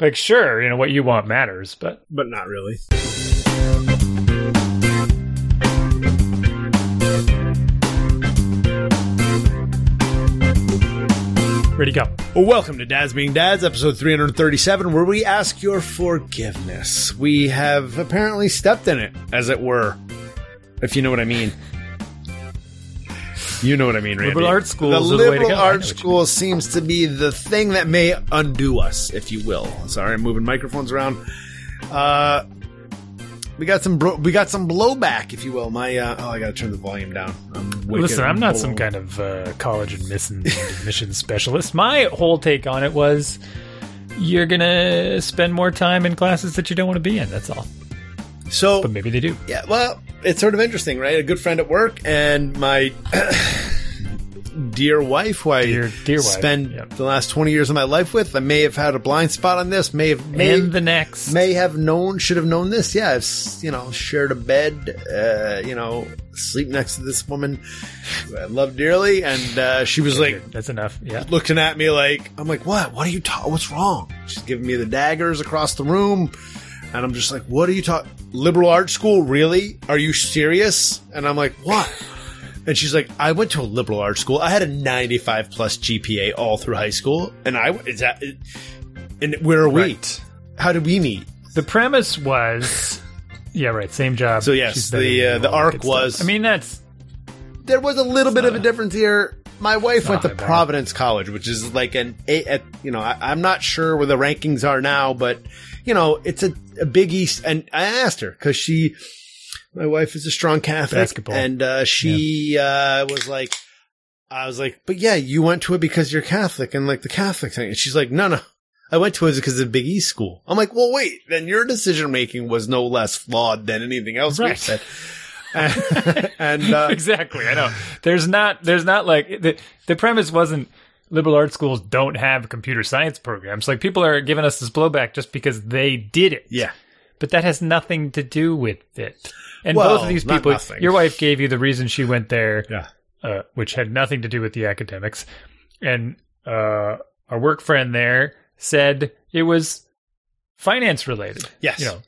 Like, sure, you know what you want matters, but but not really. ready to go. Well, welcome to Dads Being Dads, episode 337, where we ask your forgiveness. We have apparently stepped in it, as it were, if you know what I mean. You know what I mean, Randy. Liberal arts schools The are the way to liberal go. Arts school seems to be the thing that may undo us, if you will. Sorry, I'm moving microphones around. Uh, we got some bro- we got some blowback, if you will. My uh, oh, I got to turn the volume down. I'm Listen, I'm not blown. some kind of uh, college admission admissions specialist. My whole take on it was you're gonna spend more time in classes that you don't want to be in. That's all. so But maybe they do. Yeah, well, it's sort of interesting, right? A good friend at work and my dear wife, who I Dear- dear wife, spend yep. the last twenty years of my life with. I may have had a blind spot on this. May have may, and the next. may have known, should have known this. Yeah, I've you know shared a bed. Uh, you know, sleep next to this woman who I love dearly, and uh, she was like That's enough. Yeah. looking at me like I'm like, what? What are you talking? What's wrong? She's giving me the daggers across the room, and I'm just like, what are you talking? Liberal arts school? Really? Are you serious? And I'm like, what? And she's like, I went to a liberal arts school. I had a 95 plus GPA all through high school, and I is that. And where are we? Right. How did we meet? The premise was, yeah, right. Same job. So, yes, She's the, uh, the arc good stuff. was- I mean, that's There was a little bit of a difference here. My wife went to not bad. Providence College, which is like an a, at, you know I, I'm not sure where the rankings are now, but you know it's a, a Big East. And I asked her because she, my wife is a strong Catholic, Basketball. and uh, she uh, was like, I was like, but yeah, you went to it because you're Catholic and like the Catholic thing. And she's like, no, no. I went to it because of Big East school. I'm like, well, wait, then your decision making was no less flawed than anything else we Right. said. and uh, exactly. I know. There's not. There's not like the the premise wasn't liberal arts schools don't have computer science programs. Like people are giving us this blowback just because they did it. yeah, but that has nothing to do with it. And Well, both of these people, nothing. your wife gave you the reason she went there, yeah. uh, which had nothing to do with the academics, and uh, our work friend there said it was finance related. Yes. you know,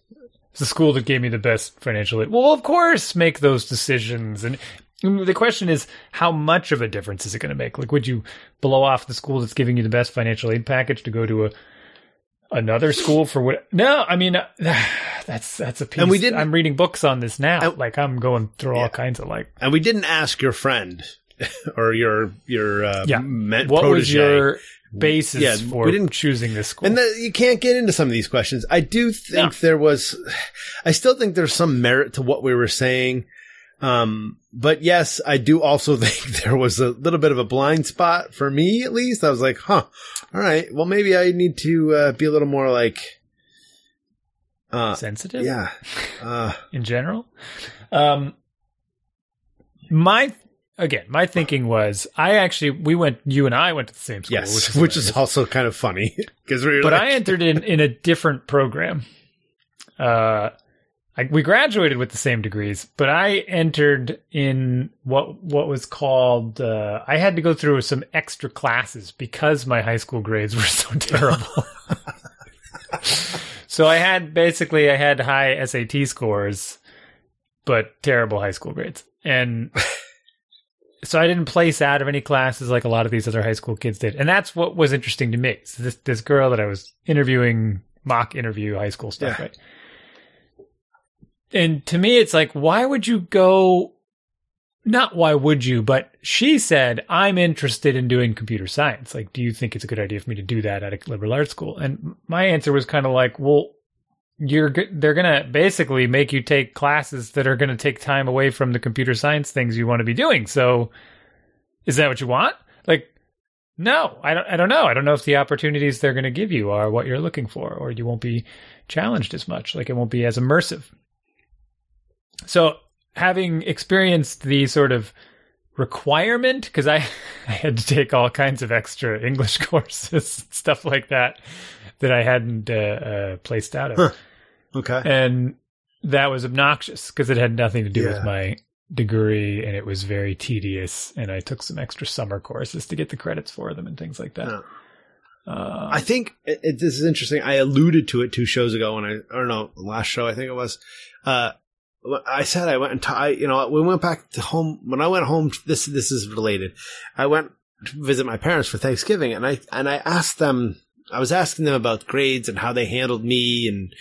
it's the school that gave me the best financial aid. Well, of course, make those decisions. And the question is, how much of a difference is it going to make? Like, would you blow off the school that's giving you the best financial aid package to go to a another school for what? No, I mean, that's that's a piece. And we didn't- I'm reading books on this now. And- like, I'm going through Yeah. all kinds of like, And we didn't ask your friend or your your uh, Yeah. what was your basis Yeah, for we didn't- choosing this school? And the, you can't get into some of these questions. I do think No. there was, I still think there's some merit to what we were saying. Um, but yes, I do also think there was a little bit of a blind spot for me, at least. I was like, huh, all right, well, maybe I need to uh, be a little more like, uh, Sensitive, yeah, uh, in general. Um, my again, my thinking was I actually we went you and I went to the same school, yes, which is, which is also kind of funny because we were but like, I entered in in a different program. Uh, I, we graduated with the same degrees, but I entered in what what was called. Uh, I had to go through some extra classes because my high school grades were so terrible. so I had basically I had high SAT scores, but terrible high school grades, and so I didn't place out of any classes like a lot of these other high school kids did, and that's what was interesting to me. So this this girl that I was interviewing, mock interview, high school stuff, Yeah. right? And to me, it's like, why would you go? Not why would you, but she said, I'm interested in doing computer science. Like, do you think it's a good idea for me to do that at a liberal arts school? And my answer was kind of like, well, you're they're gonna basically make you take classes that are gonna take time away from the computer science things you want to be doing. So, is that what you want? Like, no, I don't. I don't know. I don't know if the opportunities they're gonna give you are what you're looking for, or you won't be challenged as much. Like, it won't be as immersive. So, having experienced the sort of requirement, because I I had to take all kinds of extra English courses, stuff like that, that I hadn't uh, uh, placed out of Huh. okay. and that was obnoxious because it had nothing to do Yeah. with my degree and it was very tedious and i took some extra summer courses to get the credits for them and things like that Yeah. Uh, I think it, it, this is interesting. I alluded to it two shows ago when I, I don't know, last show I think it was. Uh, I said I went and t- I, you know we went back to home when I went home. This this is related. I went to visit my parents for Thanksgiving, and I and I asked them. I was asking them about grades and how they handled me, and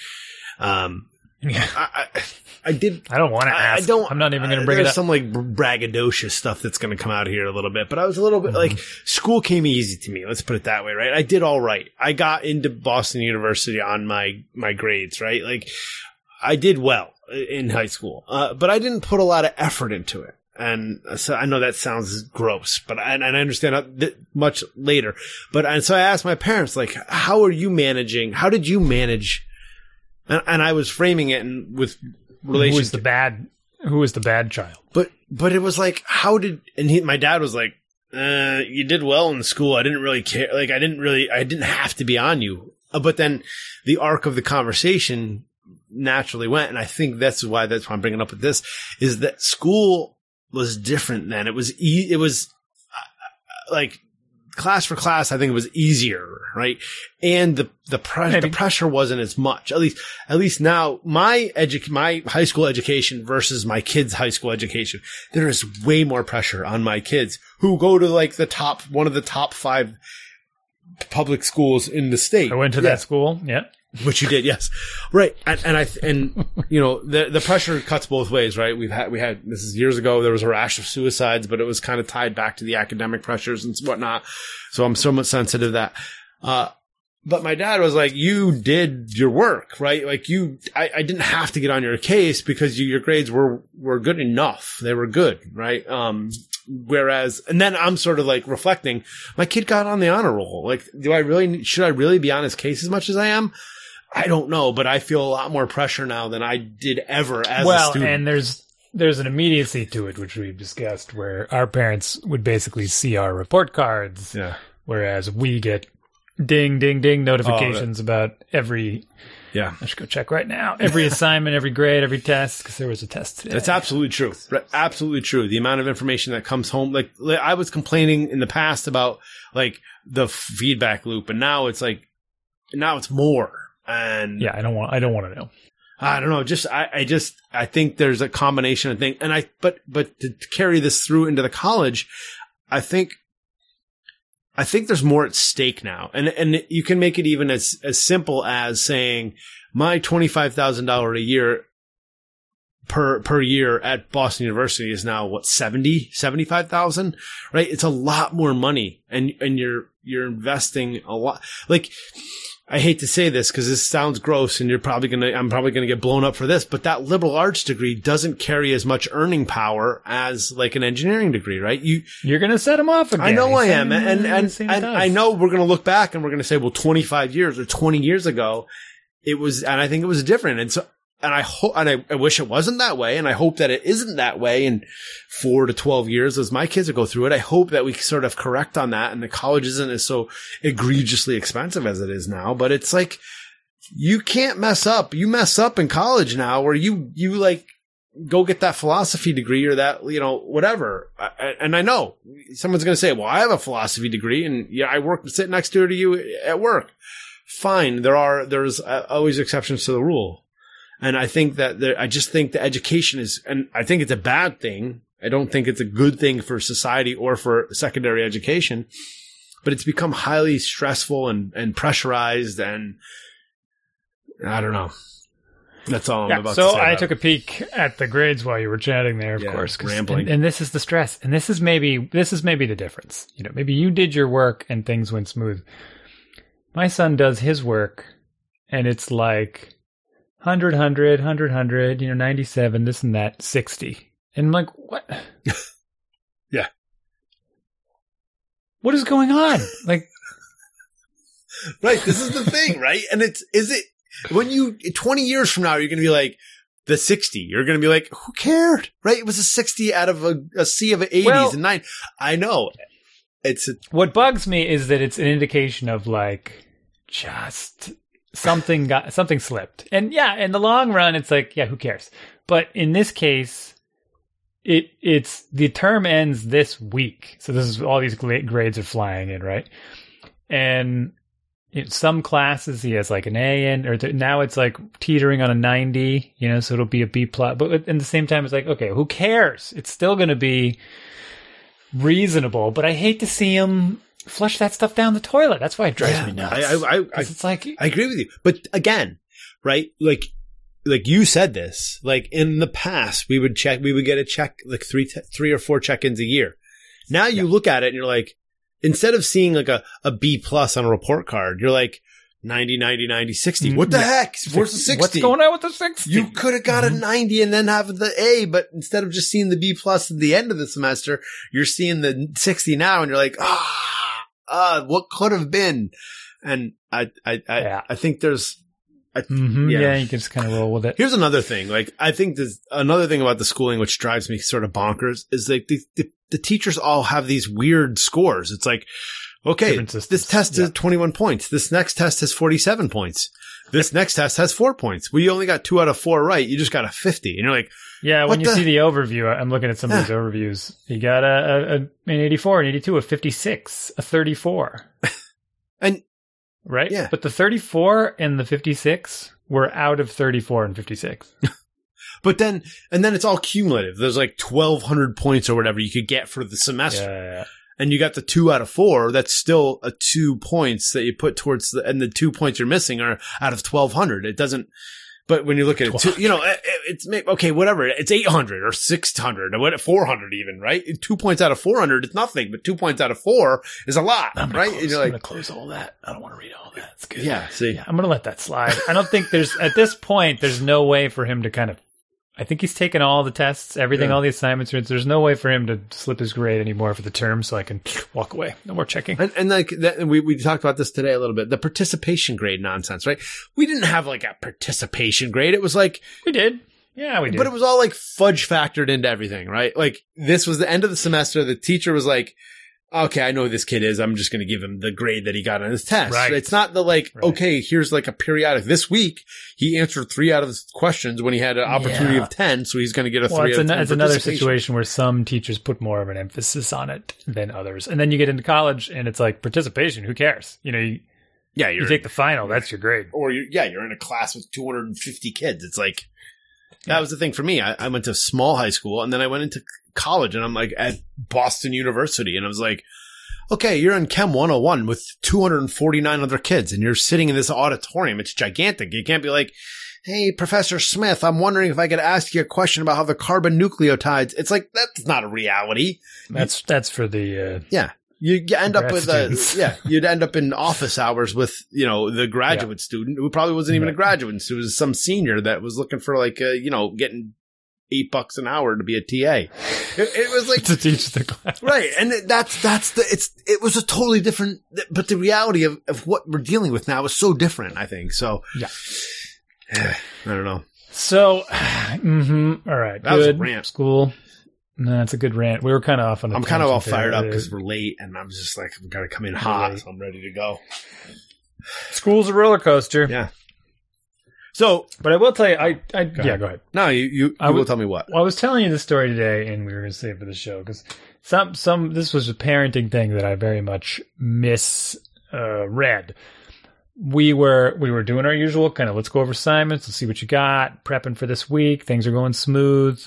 um, yeah. I, I, I did. I don't want to ask. I don't. I'm not even going to bring there's it up. some like braggadocious stuff that's going to come out here a little bit, but I was a little bit like school came easy to me. Let's put it that way, right? I did all right. I got into Boston University on my my grades, right? Like I did well in high school, uh, but I didn't put a lot of effort into it. And so I know that sounds gross, but I, and I understand that much later. But and so I asked my parents, like, how are you managing? How did you manage? And, and I was framing it in, with Who relation was the bad? Who was the bad child? but but it was like how did and he, my dad was like uh you did well in school i didn't really care like i didn't really i didn't have to be on you Uh, but then the arc of the conversation naturally went and i think that's why that's why i'm bringing up with this is that school was different then it was e- it was uh, like class for class i think it was easier right and the the, pre- the pressure wasn't as much at least at least now my edu- my high school education versus my kids high school education there is way more pressure on my kids who go to like the top one of the top 5 public schools in the state I went to Yeah. that school. Yeah. Which you did, yes, right. And, and I and you know the the pressure cuts both ways, right? We've had we had this is years ago. There was a rash of suicides, but it was kind of tied back to the academic pressures and whatnot. So I'm somewhat sensitive to that. Uh, but my dad was like, "You did your work, right? Like you, I, I didn't have to get on your case because you, your grades were were good enough. They were good, right? Um, whereas, and then I'm sort of like reflecting, my kid got on the honor roll. Like, do I really should I really be on his case as much as I am? I don't know, but I feel a lot more pressure now than I did ever as a well, student. and there's there's an immediacy to it, which we've discussed, where our parents would basically see our report cards, yeah, whereas we get ding, ding, ding notifications oh, about every. yeah, I should go check right now. Every assignment, every grade, every test, because there was a test today. that's absolutely true. Absolutely true. The amount of information that comes home, like like, I was complaining in the past about like the feedback loop, and now it's like now it's more. And yeah, I don't want. I don't want to know. I don't know. Just I, I just I think there's a combination of things, and I but but to carry this through into the college, I think I think there's more at stake now, and and you can make it even as as simple as saying my twenty five thousand dollar a year per per year at Boston University is now what 70 75,000 right it's a lot more money and and you're you're investing a lot like I hate to say this because this sounds gross and you're probably going to, I'm probably going to get blown up for this, but that liberal arts degree doesn't carry as much earning power as like an engineering degree, right? You, You're gonna set them off again. I know I am. And, and, same and I know we're going to look back and we're going to say, well, 25 years or 20 years ago, it was, and I think it was different. And so, and I hope, and I, I wish it wasn't that way. And I hope that it isn't that way in four to 12 years as my kids go through it. I hope that we sort of correct on that and the college isn't as so egregiously expensive as it is now. But it's like, you can't mess up. You mess up in college now where you, you like, go get that philosophy degree or that, you know, whatever. I- And I know someone's going to say, well, I have a philosophy degree and yeah, I work, sit next door to you at work. Fine. There are, there's uh, always exceptions to the rule. And I think that there, I just think the education is, and I think it's a bad thing. I don't think it's a good thing for society or for secondary education, but it's become highly stressful and, and pressurized and I don't know. That's all I'm Yeah, about so to say. I about took a peek at the grades while you were chatting there, of Yeah, course. rambling. And, and this is the stress. And this is maybe this is maybe the difference. You know, maybe you did your work and things went smooth. My son does his work and it's like 100, 100, 100, 100, you know, 97, this and that, 60. And I'm like, what? Yeah. What is going on? Like, Right. This is the thing, right? And it's, is it, when you, 20 years from now, you're going to be like, the 60. You're going to be like, who cared? Right? It was a 60 out of a, a sea of 80s Well- and nine. I know. It's a, what bugs me is that it's an indication of like just something got something slipped and yeah in the long run it's like yeah who cares but in this case it it's the term ends this week so this is all these grades are flying in right and in some classes he has like an A in, or th- now it's like teetering on a 90, you know, so it'll be a B plus. But at the same time, it's like, okay, who cares? It's still going to be reasonable, but I hate to see him flush that stuff down the toilet. That's why it drives Yeah, me nuts. I, I, I, it's like, I agree with you. But again, right? Like, like you said this, like in the past, we would check, we would get a check, like three, te- three or four check-ins a year. Now you look at it and you're like, instead of seeing like a, a B plus on a report card, you're like 90, 90, 90, 60. Mm, What the yeah. heck? Where's the 60? what's going on with the 60? You could have got Mm-hmm. a 90 and then have the A, but instead of just seeing the B plus at the end of the semester, you're seeing the 60 now and you're like, ah, ah, what could have been? And I, I, I, Yeah. I think there's, Mhm, Yeah. yeah. you can just kind of roll with it. here's another thing. Like, I think there's another thing about the schooling, which drives me sort of bonkers is like the, the, the teachers all have these weird scores. It's like, okay, this test Yeah. is 21 points. This next test has 47 points. This next test has four points. We only got two out of four right. You just got a 50. And you're like, Yeah, when you the- see the overview, I'm looking at some of these overviews. You got a, a, a an 84, an 82, a 56, a 34, and right? Yeah. But the 34 and the 56 were out of 34 and 56. But then, and then it's all cumulative. There's like 1200 points or whatever you could get for the semester. Yeah. And you got the two out of four. That's still a two points that you put towards the, and the two points you're missing are out of 1200. It doesn't, but when you look at it, two, you know, it- it's okay, whatever. It's 800 or 600 or what, 400 even, right? Two points out of 400 is nothing, but two points out of four is a lot, I'm right? Close, you're I'm gonna close all that. I don't want to read all that. It's good. yeah, see, Yeah, I'm gonna let that slide. I don't think there's at this point there's no way for him to kind of. I think he's taken all the tests, everything, Yeah. all the assignments. There's no way for him to slip his grade anymore for the term, so I can walk away. No more checking. And, and like that, we, we talked about this today a little bit. The participation grade nonsense, right? We didn't have like a participation grade. It was like, We did. Yeah, we did. but it was all like fudge factored into everything, right? Like this was the end of the semester. The teacher was like, okay, I know who this kid is. I'm just going to give him the grade that he got on his test. Right. It's not the like, Right. okay, here's like a periodic. This week he answered three out of the questions when he had an opportunity Yeah. of 10. So he's going to get a well, three it's, out an, of 10 it's another situation where some teachers put more of an emphasis on it than others, and then you get into college and it's like participation. Who cares? You know, you, Yeah. you You're, take the final. That's your grade. or you yeah, you're in a class with 250 kids. It's like, that was the thing for me. I, I went to small high school and then I went into college and I'm like at Boston University and I was like, okay, you're in Chem 101 with 249 other kids and you're sitting in this auditorium. It's gigantic. You can't be like, Hey, Professor Smith, I'm wondering if I could ask you a question about how the carbon nucleotides. It's like, that's not a reality. That's that's for the uh, Yeah. You, end up with, students. yeah, you'd end up in office hours with, you know, the graduate student who probably wasn't even a Right. graduate. It was some senior that was looking for like, uh, you know, getting eight bucks an hour to be a TA. It, it was like, to teach the class. right. And it- that's, that's the, it's, it was a totally different, but the reality of, of what we're dealing with now is so different, I think. So, Yeah. I don't know. So, hmm all right, That was a rant. school. No, that's a good rant. We were kind of off on. a I'm kind of all tangent fired there. up because we're late and I'm just like, I've got to come in hot. Really? So I'm ready to go. school's a roller coaster. Yeah. So, But I will tell you, I, I yeah, ahead. go ahead. no, you, you, you I will would- tell me what. Well, I was telling you the story today, and we were going to save it for the show because some some this was a parenting thing that I very much miss uh, read. We were we were doing our usual kind of let's go over assignments, let's see what you got, prepping for this week. Things are going smooth.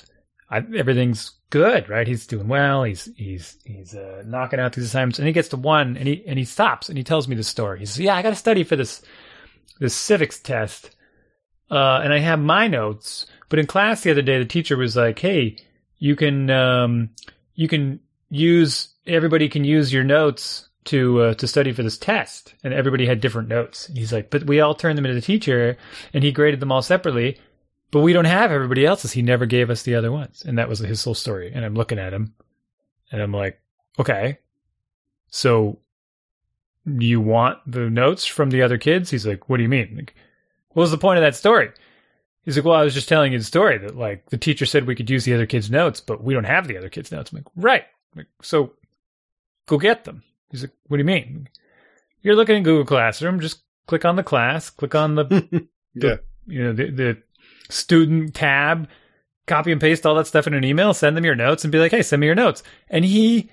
I, everything's good, right? He's doing well. He's he's he's uh, knocking out these assignments, and he gets to one, and he and he stops, and he tells me the story. He says, "Yeah, I got to study for this this civics test." Uh, and I have my notes. But in class the other day, the teacher was like, "Hey, you can um, you can use everybody can use your notes to uh, to study for this test." And everybody had different notes. And he's like, "But we all turned them into the teacher, and he graded them all separately." But we don't have everybody else's. He never gave us the other ones, and that was his whole story. And I'm looking at him, and I'm like, "Okay, so you want the notes from the other kids?" He's like, "What do you mean?" Like, what was the point of that story? He's like, well, I was just telling you the story that like the teacher said we could use the other kids' notes, but we don't have the other kids' notes. I'm like, right. I'm like, so go get them. He's like, what do you mean? You're looking in Google Classroom, just click on the class, click on the, Yeah. you know, the, the student tab, copy and paste all that stuff in an email, send them your notes and be like, hey, send me your notes. And he,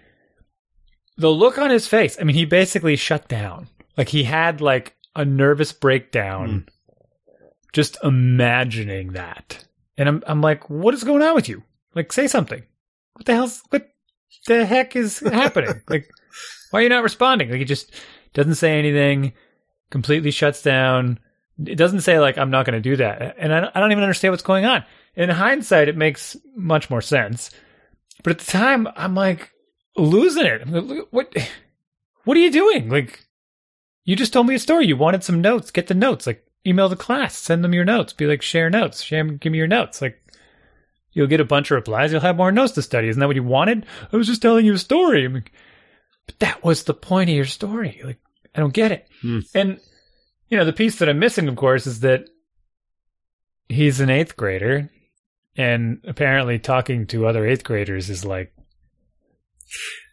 the look on his face, I mean, he basically shut down. Like he had like a nervous breakdown hmm. Just imagining that. And I'm I'm like, what is going on with you? Like, say something. What the hell's what the heck is happening? like, why are you not responding? Like, he just doesn't say anything. Completely shuts down. It doesn't say like I'm not going to do that, and I don't, I don't even understand what's going on. In hindsight, it makes much more sense. But at the time, I'm like losing it. Like, what? What are you doing? Like, you just told me a story. You wanted some notes. Get the notes. Like, email the class. Send them your notes. Be like, share notes. Share, give me your notes. Like, you'll get a bunch of replies. You'll have more notes to study. Isn't that what you wanted? I was just telling you a story. I'm like, but that was the point of your story. Like, I don't get it. Hmm. And, you know, the piece that I'm missing, of course, is that he's an eighth grader. And apparently talking to other eighth graders is like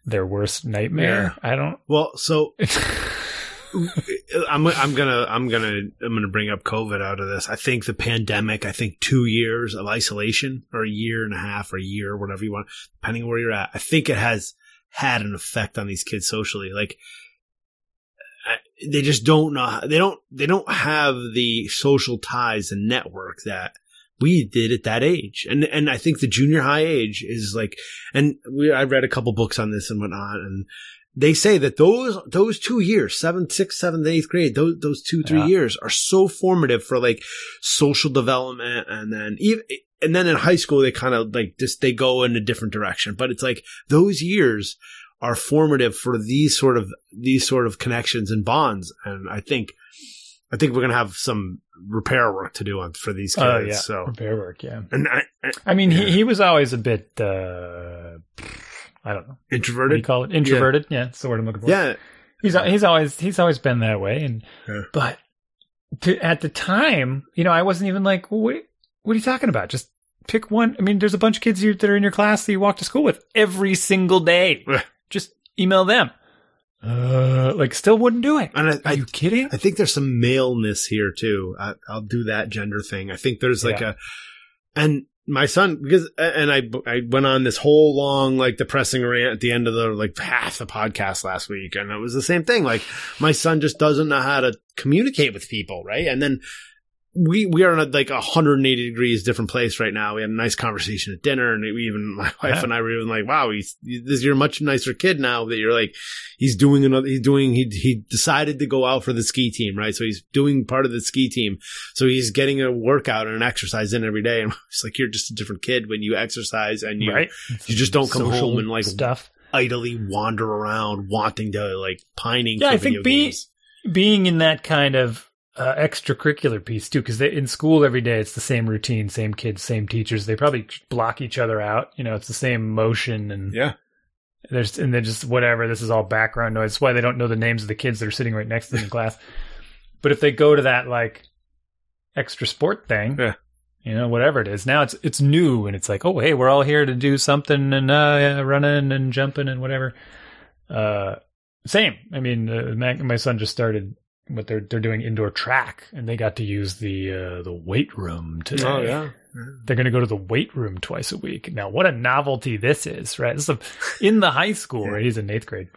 their worst nightmare. I don't. Well, so I'm I'm gonna I'm gonna I'm gonna bring up COVID out of this. I think the pandemic. I think two years of isolation, or a year and a half, or a year, whatever you want, depending where you're at. I think it has had an effect on these kids socially. Like they just don't know. They don't. They don't have the social ties and network that we did at that age. And and I think the junior high age is like. And we I read a couple books on this and whatnot, and they say that those those two years, seventh, sixth, seventh, eighth grade, those those two three Yeah. years are so formative for like social development, and then even and then in high school they kind of like just they go in a different direction. But it's like those years are formative for these sort of these sort of connections and bonds, and I think I think we're gonna have some repair work to do on for these kids. Oh yeah, So repair work. Yeah. and I, I, I mean, Yeah. he he was always a bit. uh I don't know. Do you call it? Introverted. Yeah, that's the word I'm looking for. Yeah, he's he's always he's always been that way and Yeah. but to, at the time you know i wasn't even like well, what, what are you talking about just pick one i mean there's a bunch of kids here that are in your class that you walk to school with every single day just email them uh like still wouldn't do it and I, are I you kidding I think there's some maleness here too. I, I'll do that gender thing. I think there's like Yeah. a, and my son because and I I went on this whole long like depressing rant at the end of the like half the podcast last week, and it was the same thing. Like my son just doesn't know how to communicate with people, right? And then we we are in a, like a 180 degrees different place right now. We had a nice conversation at dinner, and we even my wife Yeah. and I were even like, "Wow, he's this you're a much nicer kid now that you're like he's doing another he's doing he he decided to go out for the ski team right? So he's doing part of the ski team. So he's getting a workout and an exercise in every day. And it's like you're just a different kid when you exercise and you right. you just don't come Social home and like stuff. idly wander around wanting to like pining Yeah, for I think be- being in that kind of uh, extracurricular piece too, because they in school every day it's the same routine, same kids, same teachers. They probably block each other out. You know, it's the same motion and yeah there's and then just whatever. This is all background noise. That's why they don't know the names of the kids that are sitting right next to them in class. But if they go to that like extra sport thing, Yeah. you know, whatever it is, now it's it's new and it's like, oh hey, we're all here to do something and uh, yeah, running and jumping and whatever. Uh, same. I mean, uh, my, my son just started what they're they're doing indoor track and they got to use the uh, the weight room today. oh yeah They're going to go to the weight room twice a week. Now, what a novelty this is, right? This is a, in the high school, right? He's in eighth grade.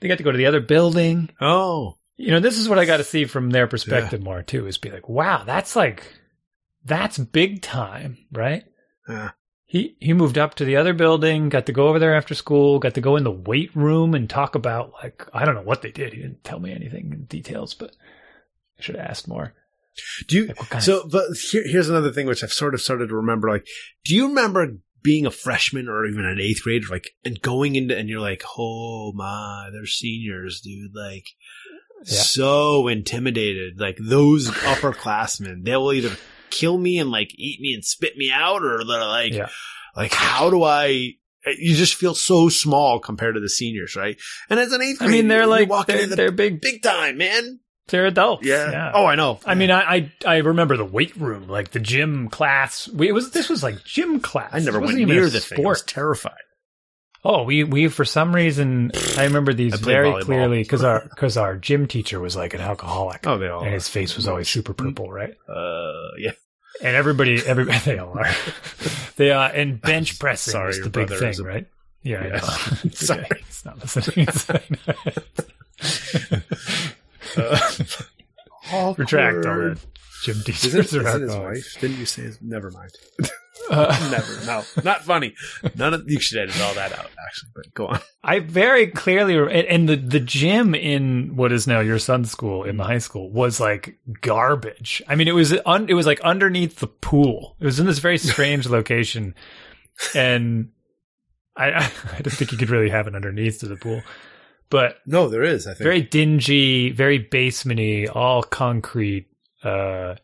They got to go to the other building. oh You know, this is what I got to see from their perspective more too. Is be like, wow, that's like, that's big time, right? yeah He he moved up to the other building, got to go over there after school, got to go in the weight room and talk about like I don't know what they did. He didn't tell me anything in details, but I should have asked more. do you Like so but here, here's another thing which i've sort of started to remember like do you remember being a freshman or even an eighth grader, like and going into and you're like oh my they're seniors dude like Yeah. so intimidated like those upperclassmen they will either kill me and like eat me and spit me out or they're like Yeah. like how do i you just feel so small compared to the seniors right and as an eighth grader, I mean, they're like walking they're, in the they're big, big time man they're adults. yeah. yeah. oh i know I mean, I, I I remember the weight room, like the gym class. We, it was this was like gym class. i never went near the thing i was sport. terrified Oh, we we for some reason I remember these I very volleyball. clearly because our because our gym teacher was like an alcoholic, oh they all and his face was always super purple, right? uh yeah And everybody, everybody, they all are. they are, and bench pressing Sorry, is the big thing, a- right? Yeah, Yeah. I know. It's Sorry. okay. It's not listening. It's. Uh, retract all that. Gym Is teachers it, are is it his wife? Didn't you say his? Never mind. Uh, Never. No, not funny. None of you should edit all that out. Actually, but go on. I very clearly, and the, the gym in what is now your son's school in the high school was like garbage. I mean, it was un, it was like underneath the pool. It was in this very strange location, and I I didn't think you could really have it underneath to the pool, but No, there is. I think. very dingy, very basementy, all concrete, uh,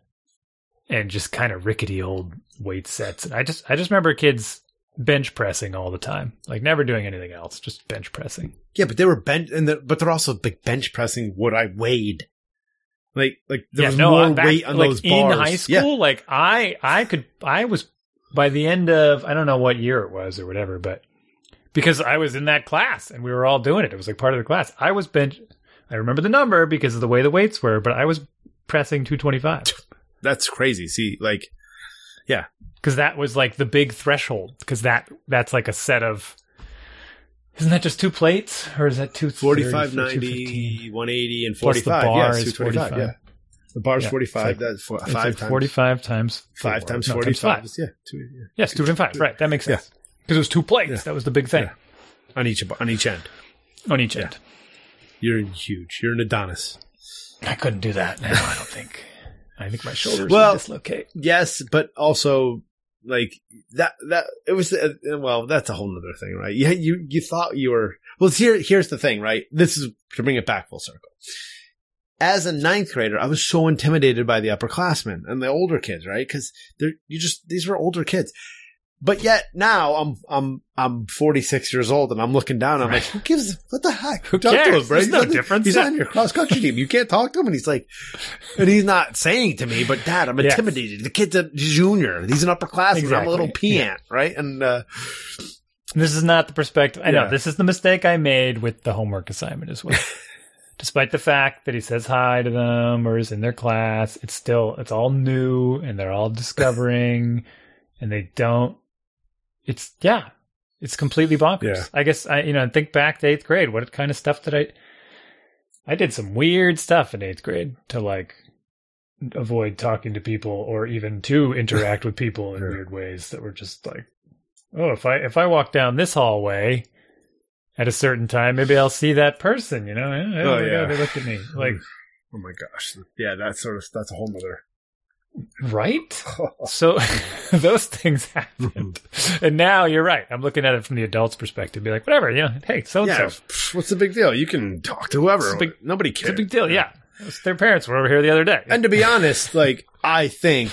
and just kind of rickety old weight sets. And I just I just remember kids bench pressing all the time, like never doing anything else, just bench pressing. Yeah, but they were bench, and the, but they're also big bench pressing what I weighed. Like, like there yeah, was no, more back, weight on like those in high school. Like I, I could, I was by the end of I don't know what year it was or whatever, but because I was in that class and we were all doing it, it was like part of the class. I was bench. I remember the number because of the way the weights were, but I was pressing 225 Yeah, that's crazy. See, like, yeah, because that was like the big threshold. Because that that's like a set of. Isn't that just two plates, or is that two 45, 215? 90, 180, and Plus the bar yeah, is 45. Yeah. The bar's Yeah, 45. like- that's four, five like times. 45 times Five four. times No, 45. five. is- yeah, two, yeah. Yes, two and five. Right, that makes sense. Because it was two plates. Yeah. That was the big thing Yeah. On each, on each end. on each Yeah. end. You're huge. You're an Adonis. I couldn't do that now. I don't think. I think my shoulders Well- dislocate. Yes, but also like that that it was uh, well that's a whole other thing right? Yeah you you thought you were well here here's the thing right? This is to bring it back full circle. As a ninth grader i was so intimidated by the upperclassmen and the older kids right? Because they're you just these were older kids but yet now i'm i'm i'm 46 years old and i'm looking down i'm like who gives what the heck Who Talk to cares? him, bro. There's He's no on- difference. he's Yeah. on your cross country team you can't talk to him and he's like and he's not saying to me, but dad, I'm Yes. intimidated. The kid's a junior. He's an upperclassman. I'm a little Exactly. peant, right? And, uh, This is not the perspective. I know Yeah. this is the mistake I made with the homework assignment as well. Despite the fact that he says hi to them or is in their class, it's still it's all new and they're all discovering, and they don't. It's yeah, it's completely bonkers. Yeah. I guess I you know think back to eighth grade. What kind of stuff did I? I did some weird stuff in eighth grade to like avoid talking to people or even to interact with people in Sure. weird ways that were just like oh if i if i walk down this hallway at a certain time maybe i'll see that person you know oh, Oh, yeah. God, they look at me like oh my gosh. Yeah, that's sort of, that's a whole nother. Right so those things happened and now you're right i'm looking at it from the adult's perspective be like whatever you know hey so and yeah. so What's the big deal? You can talk to whoever. Big- Nobody it's cares. a big deal yeah their parents were over here the other day And to be honest, like, I think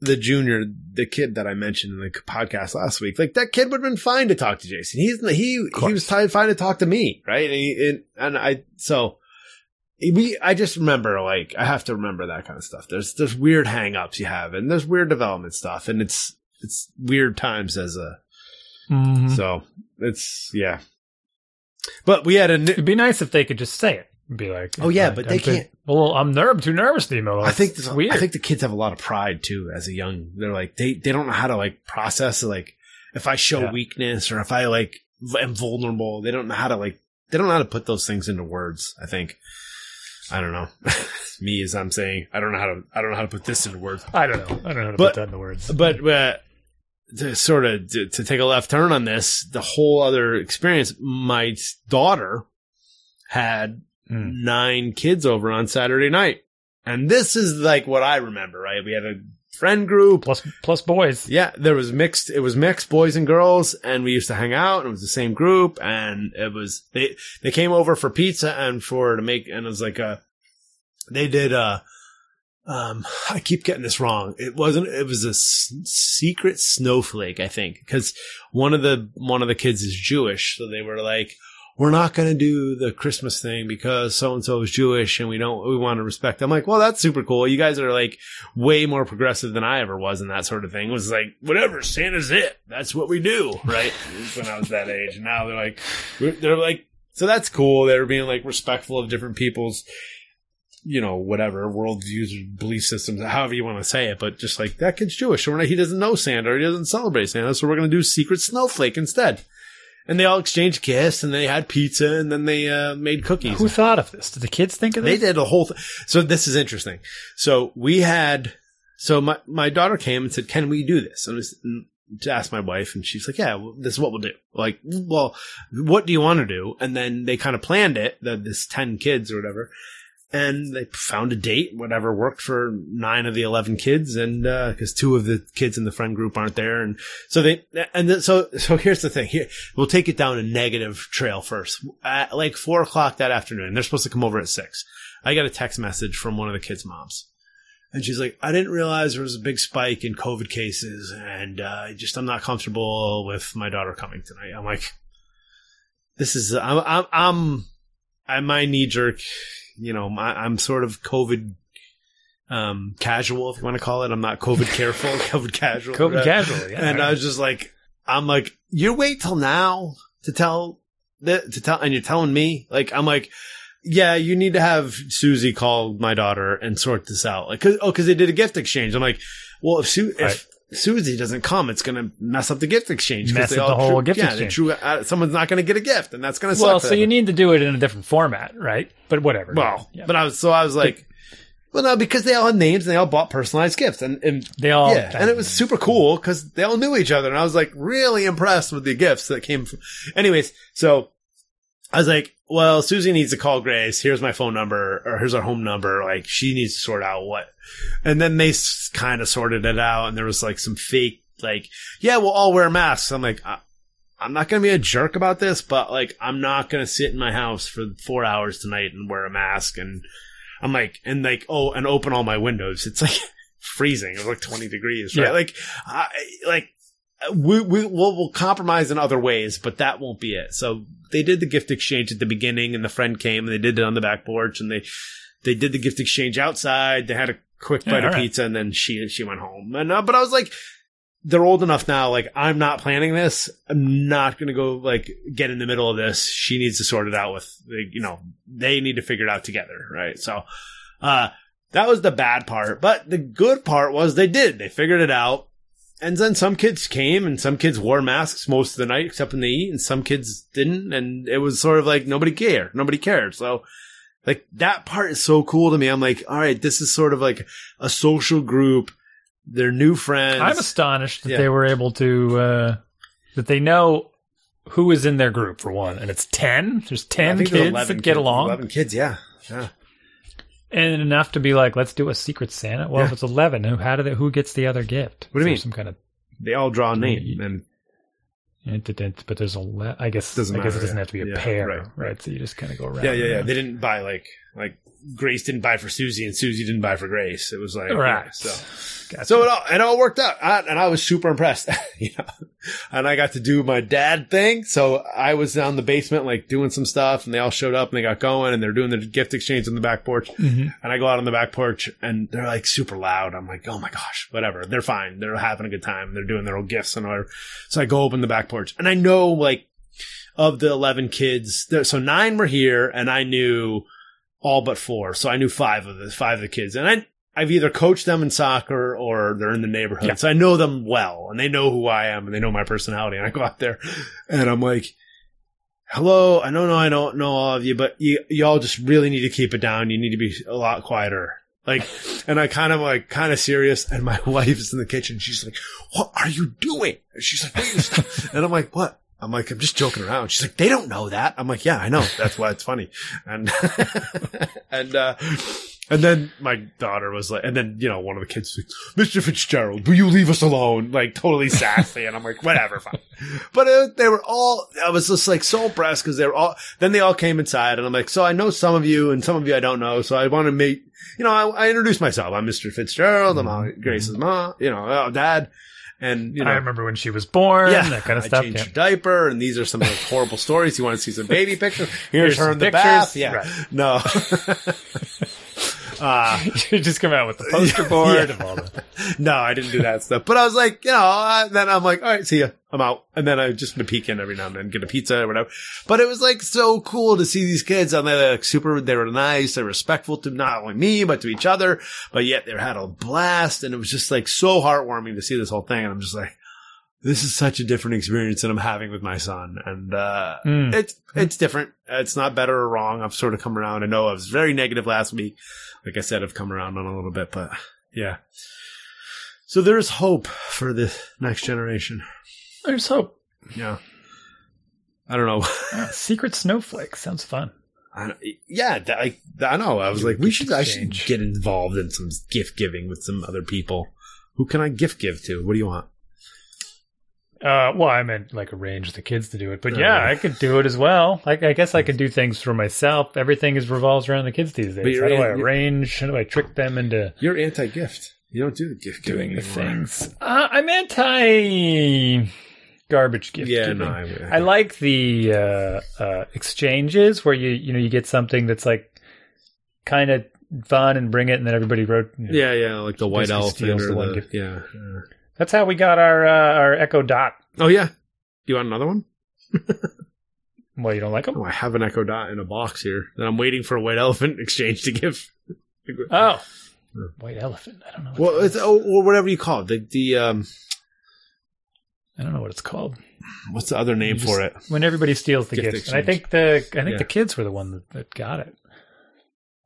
the junior, the kid that I mentioned in the podcast last week, like that kid would have been fine to talk to Jason. He's, he, he was fine fine to talk to me. Right. And, he, and, and I, so we, I just remember like, I have to remember that kind of stuff. There's, there's weird hangups you have and there's weird development stuff and it's, it's weird times as a, Mhm. so it's, yeah. But we had a, it'd be nice if they could just say it and be like Oh, yeah, I- but they can't- well i'm ner- too nervous to email I think this, weird I think the kids have a lot of pride too as a young. They're like they they don't know how to like process like if I show Yeah. weakness or if I like am vulnerable. They don't know how to like they don't know how to put those things into words. I think. I don't know. Me as I'm saying, I don't know how to I don't know how to put this into words. I don't know. I don't know how to But- put that into words. But uh, to sort of to, to take a left turn on this, the whole other experience. My daughter had Mm. nine kids over on Saturday night. And this is like what I remember, right? We had a friend group. Plus, plus boys. Yeah, there was mixed, it was mixed boys and girls and we used to hang out and it was the same group and it was, they, they came over for pizza and for to make, and it was like a, they did a, um, I keep getting this wrong. It wasn't, it was a s- secret snowflake, I think, because one of the, one of the kids is Jewish. So they were like, we're not going to do the Christmas thing because so and so is Jewish and we don't, we want to respect. I'm like, well, that's super cool. You guys are like way more progressive than I ever was in that sort of thing. It was like, whatever, Santa's it. That's what we do. Right. when I was that age. And now they're like, they're like, so that's cool. They're being like respectful of different people's, you know, whatever worldviews or belief systems, however you want to say it. But just like that kid's Jewish. So not, he doesn't know Santa or he doesn't celebrate Santa. So we're going to do secret snowflake instead. And they all exchanged gifts, and they had pizza, and then they uh, made cookies. Who thought of this? Did the kids think of this? They did a whole thing. So this is interesting. So we had, so my, my daughter came and said, can we do this? And I was, and to ask my wife and she's like, yeah, well, this is what we'll do. Like, well, what do you want to do? And then they kind of planned it, the, this 10 kids or whatever. And they found a date, whatever worked for nine of the 11 kids. And, uh, cause two of the kids in the friend group aren't there. And so they, and then, so, so here's the thing here. We'll take it down a negative trail first. At like four o'clock that afternoon, they're supposed to come over at six. I got a text message from one of the kids' moms. And she's like, I didn't realize there was a big spike in COVID cases, and uh, just I'm not comfortable with my daughter coming tonight. I'm like, this is I'm I'm, I'm I'm my knee jerk, you know, my, I'm sort of COVID um casual if you want to call it. I'm not COVID careful, COVID casual, COVID right? casual, yeah. and I was just like, I'm like, you wait till now to tell that to tell, and you're telling me, like, I'm like, yeah, you need to have Susie call my daughter and sort this out. Like, cause, oh, cause they did a gift exchange. I'm like, well, if Su- Right. if Susie doesn't come, it's going to mess up the gift exchange. Mess up the whole drew- gift yeah, exchange. drew- uh, someone's not going to get a gift, and that's going to suck. well, so you need to do it in a different format, right? But whatever. well, Yeah. but I was so I was like, well, no, because they all had names and they all bought personalized gifts, and, and they all yeah, and it was super cool because they all knew each other, and I was like really impressed with the gifts that came from. Anyways, so I was like, well, Susie needs to call Grace. Here's my phone number, or here's our home number. Like she needs to sort out what, and then they kind of sorted it out, and there was like some fake, like, yeah, we'll all wear masks. I'm like. I- I'm not going to be a jerk about this, but like, I'm not going to sit in my house for four hours tonight and wear a mask. And I'm like, and like, oh, and open all my windows. It's like freezing. It was like 20 degrees, right? Yeah. Like, I, like, we, we, we'll, we'll compromise in other ways, but that won't be it. So they did the gift exchange at the beginning and the friend came and they did it on the back porch and they, they did the gift exchange outside. They had a quick Yeah, bite of right. pizza and then she, she went home. And, uh, but I was like, they're old enough now. Like, I'm not planning this. I'm not going to go like get in the middle of this. She needs to sort it out with, like, you know, they need to figure it out together. Right. So, uh, that was the bad part. But the good part was they did. They figured it out. And then some kids came and some kids wore masks most of the night except when they eat and some kids didn't. And it was sort of like nobody cared. Nobody cared. So like that part is so cool to me. I'm like, all right, this is sort of like a social group. They're new friends. I'm astonished that Yeah. they were able to uh, that they know who is in their group for one, and it's ten. There's ten kids 11 that get kids. along, 11 kids. Yeah. Yeah. And enough to be like, let's do a secret Santa. Well, Yeah. if it's eleven, who how do they, who gets the other gift? What do you mean? Some kind of They all draw a name and but there's a le- I guess Doesn't I guess it doesn't yeah. have to be a Yeah, pair, right, right, right. So you just kind of go around. yeah, yeah, yeah. They didn't buy like, like Grace didn't buy for Susie and Susie didn't buy for Grace. It was like, right. yeah, so. Gotcha. So it all, it all worked out, I, and I was super impressed. you know, and I got to do my dad thing. So I was down in the basement, like doing some stuff, and they all showed up and they got going, and they're doing the gift exchange on the back porch. Mhm. And I go out on the back porch, and they're like super loud. I'm like, oh my gosh, whatever. They're fine. They're having a good time. They're doing their old gifts and whatever. So I go open the back porch, and I know like of the eleven kids, there, so nine were here, and I knew all but four. So I knew five of the five of the kids, and I I've either coached them in soccer or they're in the neighborhood. Yeah. So I know them well and they know who I am and they know my personality. And I go out there and I'm like, hello, I don't know, I don't know all of you, but you, y'all just really need to keep it down. You need to be a lot quieter. Like, and I kind of like, kind of serious. And my wife is in the kitchen. She's like, what are you doing? And she's like, "Will and I'm like, what? I'm like, I'm just joking around. She's like, they don't know that. I'm like, yeah, I know. That's why it's funny. And, and, uh, and then my daughter was like, and then, you know, one of the kids was like, Mr. Fitzgerald, will you leave us alone? Like totally sassy. And I'm like, whatever, fine. But it, they were all, I was just like so impressed because they were all, then they all came inside and I'm like, so I know some of you and some of you I don't know. So I want to make, you know, I, I introduced myself. I'm Mr. Fitzgerald. I'm uh, Grace's mom, you know, uh, dad. And, you know, I remember when she was born, yeah, that kind of I stuff. changed Yeah. your diaper, and these are some of the horrible stories. You want to see some baby pictures? Here's, Here's her in the pictures. bath. Yeah, Right. no. uh, you just come out with the poster board Yeah. all the. no, I didn't do that stuff. But I was like, you know, uh, then I'm like, all right, see ya. I'm out. And then I just been peek in every now and then, get a pizza or whatever. But it was like so cool to see these kids and they're like super, they were nice, they're respectful to not only me, but to each other. But yet they had a blast and it was just like so heartwarming to see this whole thing. And I'm just like, this is such a different experience that I'm having with my son, and uh, Mm. it's it's different. It's not better or wrong. I've sort of come around. I know I was very negative last week. Like I said, I've come around on a little bit, but yeah. So there's hope for the next generation. There's hope. Yeah. I don't know. Secret snowflake sounds fun. I yeah, I, I know. I was like, we should, I should get involved in some gift giving with some other people. Who can I gift give to? What do you want? Uh, well, I meant like arrange the kids to do it, but Oh, yeah. I could do it as well. Like, I guess I could do things for myself. Everything is revolves around the kids these days. How do I arrange? How do I trick them into You're anti gift. You don't do the gift giving doing the things? Uh, I'm anti garbage gift. Yeah, giving. no, I, I like the uh, uh, exchanges where you you know you get something that's like kind of fun and bring it, and then everybody wrote. you know. Yeah, yeah, like the white elephant steals or the the, one gift. yeah, yeah. That's how we got our uh, our Echo Dot. Oh yeah. You want another one? Well, you don't like them? Oh, I have an Echo Dot in a box here that I'm waiting for a white elephant exchange to give. Oh, white elephant. I don't know. Well, it's oh, or whatever you call it. The the um, I don't know what it's called. what's the other name You for it? when everybody steals the Gift gift. And I think the I think Yeah. the kids were the one that, that got it.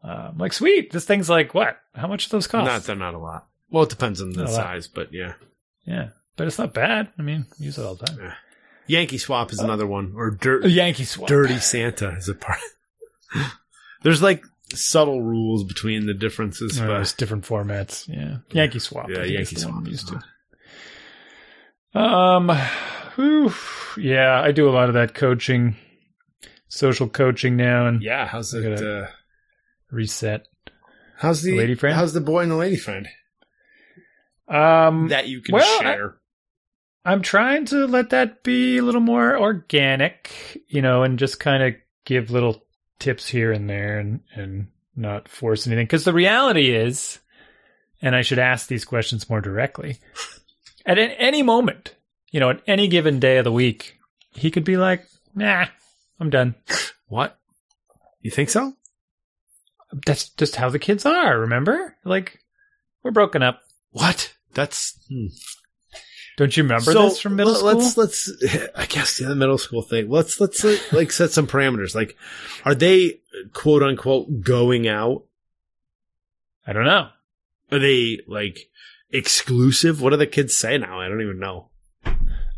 Uh, I'm like, sweet, this thing's like what? How much do those cost? Not they're not a lot. Well, it depends on the Not a lot. size, but yeah. Yeah, but it's not bad. I mean, use it all the time. Yankee Swap is another one, or dirt, Yankee swap. Dirty Santa is a part. There's like subtle rules between the differences, Uh, but different formats. Yeah, Yankee swap. yeah, Yankee is the one Swap I'm used to. Um, whew, yeah, I do a lot of that coaching, social coaching now, and Yeah, how's it? Uh, reset. how's the, The lady friend? How's the boy and the lady friend Um, that you can well, share? I'm trying to let that be a little more organic, you know, and just kind of give little tips here and there and, and not force anything. Because the reality is, and I should ask these questions more directly, at any moment, you know, at any given day of the week, he could be like, nah, I'm done. what? You think so? That's just how the kids are, remember? Like, we're broken up. What? That's hmm. Don't you remember So, this from middle school? Let's let's. I guess yeah, the middle school thing. Let's let's uh, like set some parameters. Like, are they quote unquote going out? I don't know. Are they like exclusive? What do the kids say now? I don't even know.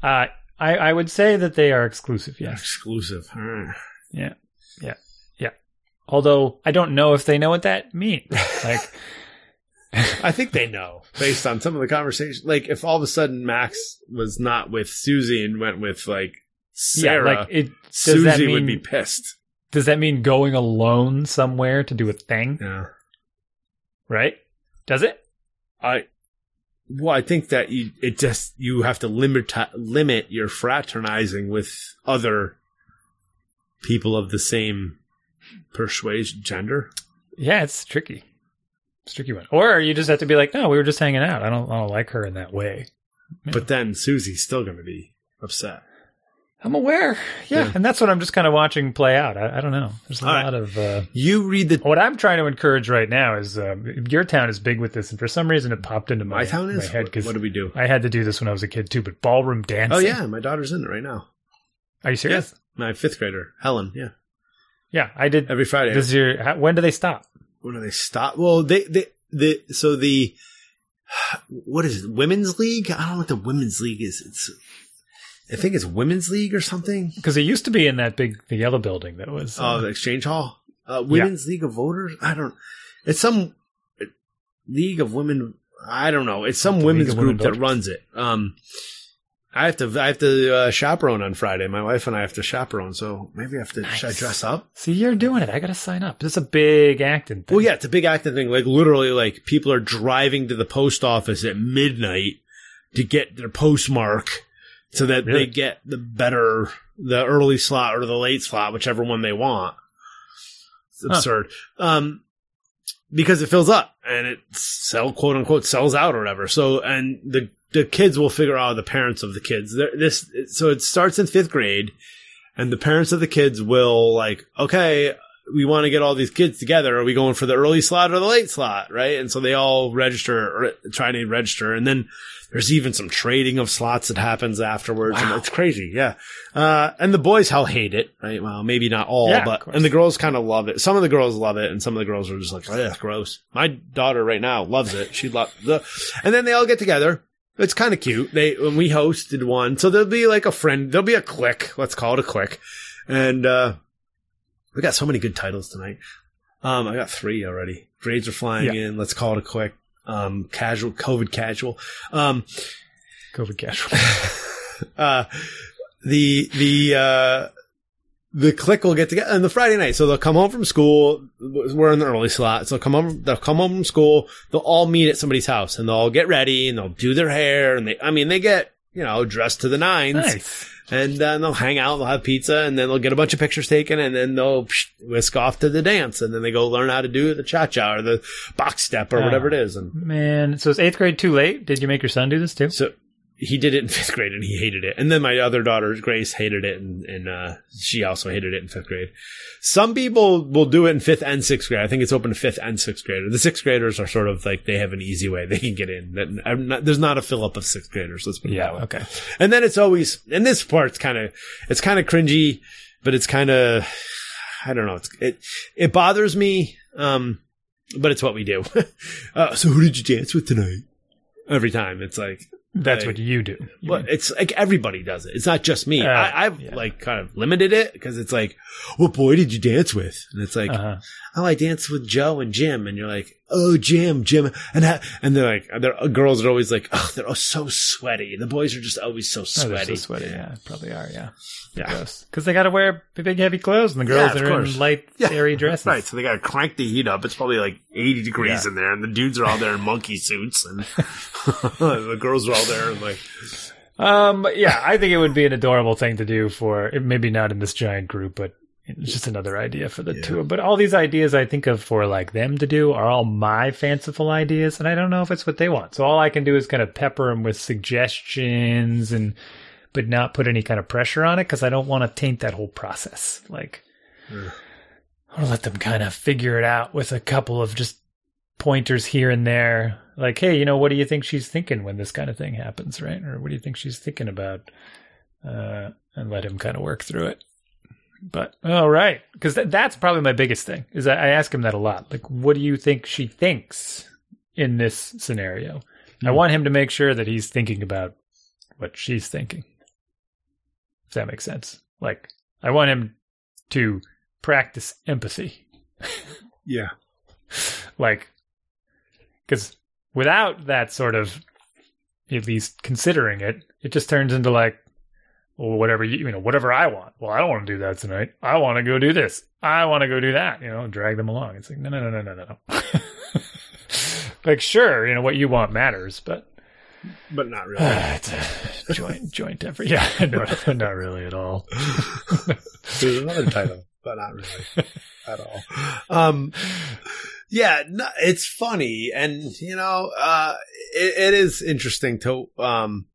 Uh, I, I would say that they are exclusive, yes. Exclusive. Right. Yeah. Yeah. Yeah. Although I don't know if they know what that means. Like, I think they know based on some of the conversation. Like, if all of a sudden Max was not with Susie and went with like Sarah, yeah, like it, Susie that would be pissed. does that mean going alone somewhere to do a thing? Yeah. Right? Does it? I well, I think that you it just you have to limit limit your fraternizing with other people of the same persuasion gender. Yeah, it's tricky. It's a tricky one. Or you just have to be like, no, we were just hanging out. I don't, I don't like her in that way. Yeah. But then Susie's still going to be upset. I'm aware. Yeah. Yeah. And that's what I'm just kind of watching play out. I, I don't know. There's a All right. lot of, uh, You read the what I'm trying to encourage right now is, um, your town is big with this. And for some reason it popped into my, my town my head What, because what do we do? I had to do this when I was a kid too, but ballroom dancing. Oh yeah, my daughter's in it right now. Are you serious? My fifth grader, Helen. Yeah, Yeah, I did. every Friday. This year, how, when do they stop? When do they stop? Well, they they the so the what is it? Women's league? I don't know what the women's league is. It's I think it's women's league or something. Because it used to be in that big, the yellow building that was. Oh, uh, the exchange hall. Uh, women's league of voters. I don't. It's some league of women. I don't know. It's some women's of Women group that runs it. Um, I have to. I have to uh, chaperone on Friday. My wife and I have to chaperone. So maybe I have to. Should I dress up? see, you're doing it. I got to sign up. This is a big acting thing. Well, yeah, it's a big acting thing. Like literally, like people are driving to the post office at midnight to get their postmark, so that Really? they get the better, the early slot or the late slot, whichever one they want. It's Huh. absurd. Um, because it fills up and it sell quote unquote sells out or whatever. So and the the kids will figure out the parents of the kids. They're- This so it starts in fifth grade, and the parents of the kids will like okay we want to get all these kids together. Are we going for the early slot or the late slot? Right. And so they all register or try to register. And then there's even some trading of slots that happens afterwards. And it's crazy. Yeah. Uh, and the boys hell hate it. Right. Well, maybe not all, Yeah, but, and the girls kind of love it. Some of the girls love it and some of the girls are just like, oh, yeah, gross. My daughter right now loves it. She loves the, and then they all get together. It's kind of cute. They, when we hosted one, so there'll be like a friend, there'll be a click. Let's call it a click. And, uh, we got so many good titles tonight. Um, I got three already. Grades are flying Yeah. in. Let's call it a quick. Um, casual, COVID casual. Um, COVID casual. uh, the, the, uh, the click will get together on the Friday night. So they'll come home from school. We're in the early slot. So they'll come home, they'll come home from school. They'll all meet at somebody's house and they'll all get ready and they'll do their hair and they, I mean, they get, you know, dressed to the nines nice. and then they'll hang out, they'll have pizza, and then they'll get a bunch of pictures taken, and then they'll psh, whisk off to the dance, and then they go learn how to do the cha cha or the box step or Ah. whatever it is. And Man, so is eighth grade too late? Did you make your son do this too? so he did it in fifth grade, and he hated it. And then my other daughter Grace hated it, and, and uh, she also hated it in fifth grade. Some people will do it in fifth and sixth grade. I think it's open to fifth and sixth grade. The sixth graders are sort of like they have an easy way they can get in. That not, there's not a fill up of sixth graders. Let's put it Yeah. that way. Okay. And then it's always, and this part's kind of, it's kind of cringy, but it's kind of, I don't know. It's, it, it bothers me. Um, but it's what we do. uh, so who did you dance with tonight? Every time it's like, That's Like- what you do. You- well, it's like everybody does it. It's not just me. Uh, I, I've yeah. like kind of limited it because it's like, what boy did you dance with? And it's like, uh-huh. oh, I danced with Joe and Jim, and you're like, oh, Jim, Jim, and ha-, and they're like, they're, uh, girls are always like, oh, they're oh, so sweaty. The boys are just always so sweaty. Oh, they're sweaty. so sweaty. Yeah, probably are. Yeah. Yeah. Because they got to wear big, heavy clothes, and the girls Yeah, are course. in light, Yeah, airy dresses. Right, so they got to crank the heat up. It's probably like 80 degrees Yeah. in there, and the dudes are all there in monkey suits, and the girls are all there and like, Um, yeah, I think it would be an adorable thing to do for maybe not in this giant group, but it's just another idea for the Yeah. two. But all these ideas I think of for like them to do are all my fanciful ideas, and I don't know if it's what they want. So all I can do is kind of pepper them with suggestions and, but not put any kind of pressure on it because I don't want to taint that whole process. Like, Ugh. I want to let them kind of figure it out with a couple of just pointers here and there. Like, hey, you know, what do you think she's thinking when this kind of thing happens, right? Or what do you think she's thinking about? Uh, and let him kind of work through it. But all right, because th- that's probably my biggest thing is I, I ask him that a lot. Like, what do you think she thinks in this scenario? I Hmm. want him to make sure that he's thinking about what she's thinking. If that makes sense. Like, I want him to practice empathy. yeah. like because without that sort of at least considering it it just turns into like whatever you, you know whatever i want. Well i don't want to do that tonight. I want to go do this. I want to go do that you know and drag them along. It's like no no no no no no. Like sure you know what you want matters but But not really. it's a joint joint effort. Yeah no, not really at all. There's another title, but not really at all. Um, yeah, no, it's funny, and you know, uh, it, it is interesting to um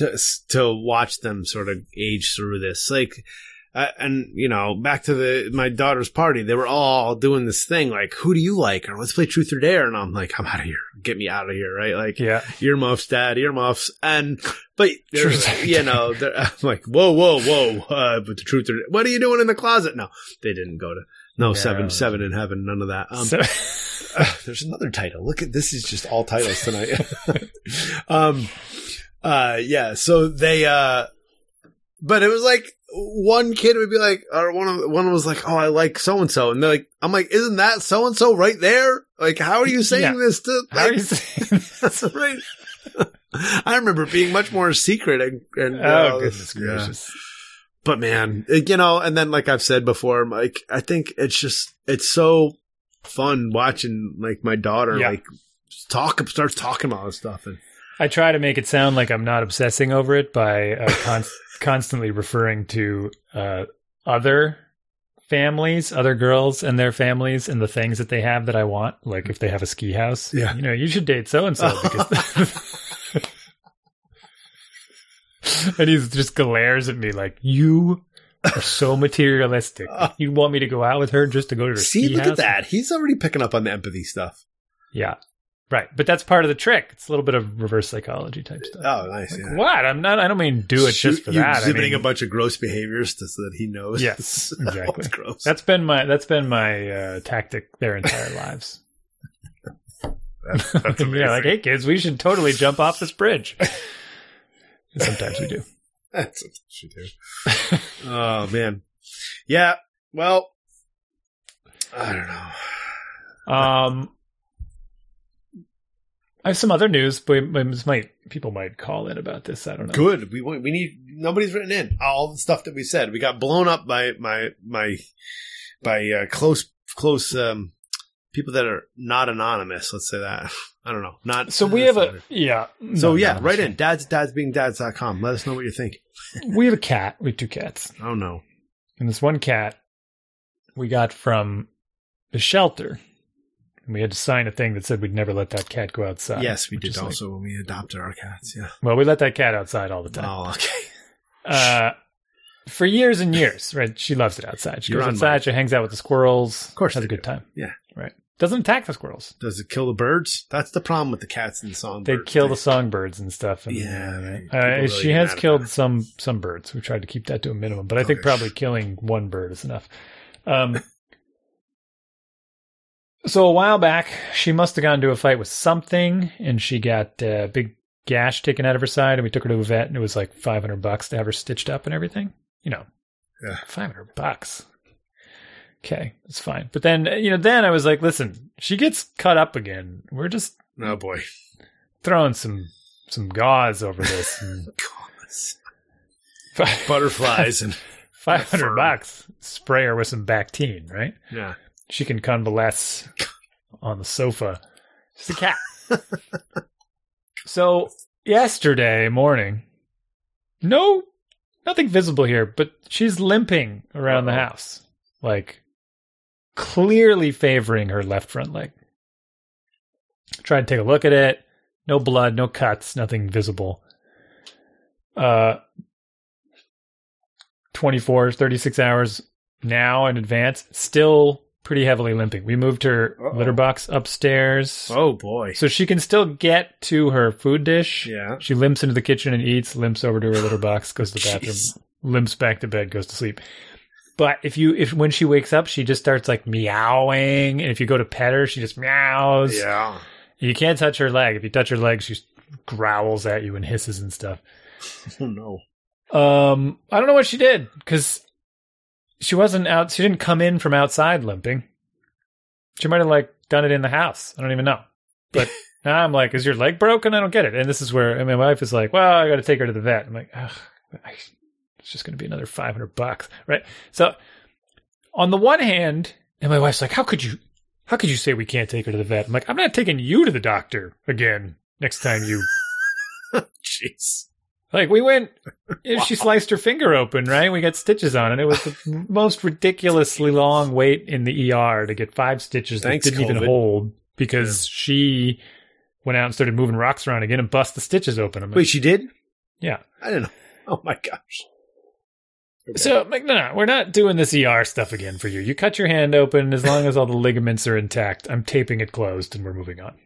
to to watch them sort of age through this, like. Uh, and you know, back to the my daughter's party, they were all doing this thing like, "Who do you like?" or "Let's play Truth or Dare." And I'm like, "I'm out of here! Get me out of here!" Right? Like, yeah earmuffs, dad, earmuffs. And, but, or you know, they're- I'm like, whoa, whoa, whoa. Uh, but the truth, are- what are you doing in the closet? No, they didn't go to, no, No. seven, seven in heaven, none of that. Um, so, uh, there's another title. Look at, this is just all titles tonight. um, uh, yeah, so they, uh, but it was like, one kid would be like, or one of one was like, "Oh, I like so and so," and they're like, "I'm like, isn't that so and so right there? Like, how are you saying Yeah. this to? how are you saying that's right. I remember being much more secret and, and oh uh, goodness yeah. gracious But man, it- you know, and then like I've said before, like I think it's just it's so fun watching like my daughter Yeah. like talk starts talking about this stuff and I try to make it sound like I'm not obsessing over it by uh, con- constantly referring to uh, other families, other girls and their families, and the things that they have that I want. Like if they have a ski house, Yeah. you know, you should date so and so because. and he just glares at me like, "You are so materialistic. you want me to go out with her just to go to her See, ski look house? at that. He's already picking up on the empathy stuff. Yeah. Right. But that's part of the trick. It's a little bit of reverse psychology type stuff. Oh, nice. Like, yeah. What? I'm not I don't mean do it Shoot just for that. I Exhibiting mean, a bunch of gross behaviors to, so that he knows. Yes, exactly. gross. that's been my that's been my uh, tactic their entire lives. That's, that's amazing. yeah, like, hey kids, we should totally jump off this bridge. And sometimes we do. That's what you do. oh man, yeah. Well, I don't know. Um, I have some other news, but this might people might call in about this. I don't know. Good. We we need nobody's written in all the stuff that we said. We got blown up by my my by uh, close close um people that are not anonymous. Let's say that. I don't know. Not So we have a yeah. So no, yeah, no, right no. in dads dads being dads.com. Let us know what you think. We have a cat. We have two cats, I don't know. and this one cat we got from the shelter. And we had to sign a thing that said we'd never let that cat go outside. yes, we did is like- also when we adopted our cats. Yeah. well, we let that cat outside all the time. Oh, okay. uh, for years and years, right? She loves it outside. She You're goes outside. mine. She hangs out with the squirrels. Of course has a good do. time. Yeah. right. Doesn't attack the squirrels. Does it kill the birds? That's the problem with the cats and the songbirds. They kill the songbirds and stuff. And, Yeah, uh, uh, really she has killed some some birds. We tried to keep that to a minimum, but I think Okay. probably killing one bird is enough. Um, so a while back, she must have gone into a fight with something, and she got a big gash taken out of her side, and we took her to a vet, and it was like five hundred bucks to have her stitched up and everything. You know, Yeah. five hundred bucks. Okay, it's fine. But then, uh, you know, then I was like, listen, she gets cut up again. We're just Oh boy. throwing some some gauze over this. and Butterflies and five hundred bucks. Spray her with some Bactine, right? yeah. She can convalesce on the sofa. She's a cat. so yesterday morning, no, nothing visible here, but she's limping around the Uh-oh. house, like clearly favoring her left front leg. Tried to take a look at it. No blood, no cuts, nothing visible. Uh, 24, 36 hours now in advance, still pretty heavily limping. We moved her Uh-oh. litter box upstairs. Oh boy. So she can still get to her food dish. Yeah. She limps into the kitchen and eats, limps over to her litter box, goes to the bathroom, Jeez. limps back to bed, goes to sleep. But if you if when she wakes up, she just starts like meowing, and if you go to pet her, she just meows. Yeah. You can't touch her leg. If you touch her leg, she growls at you and hisses and stuff. Oh no. Um, I don't know what she did because she wasn't out. She didn't come in from outside limping. She might have like done it in the house. I don't even know. But now I'm like, is your leg broken? I don't get it. And this is where my wife is like, well, I got to take her to the vet. I'm like, Ugh, it's just going to be another 500 bucks, right? So on the one hand, and my wife's like, how could you, how could you say we can't take her to the vet? I'm like, I'm not taking you to the doctor again next time you Jeez. Like we went, she sliced her finger open, right? We got stitches on it. It was the most ridiculously long wait in the ER to get five stitches Thanks, that didn't even hold because she went out and started moving rocks around again and bust the stitches open. Like, Wait, she did? yeah. I didn't know. Oh my gosh. Okay. So like, no, no, we're not doing this ER stuff again for you. You cut your hand open as long as all the ligaments are intact. I'm taping it closed and we're moving on.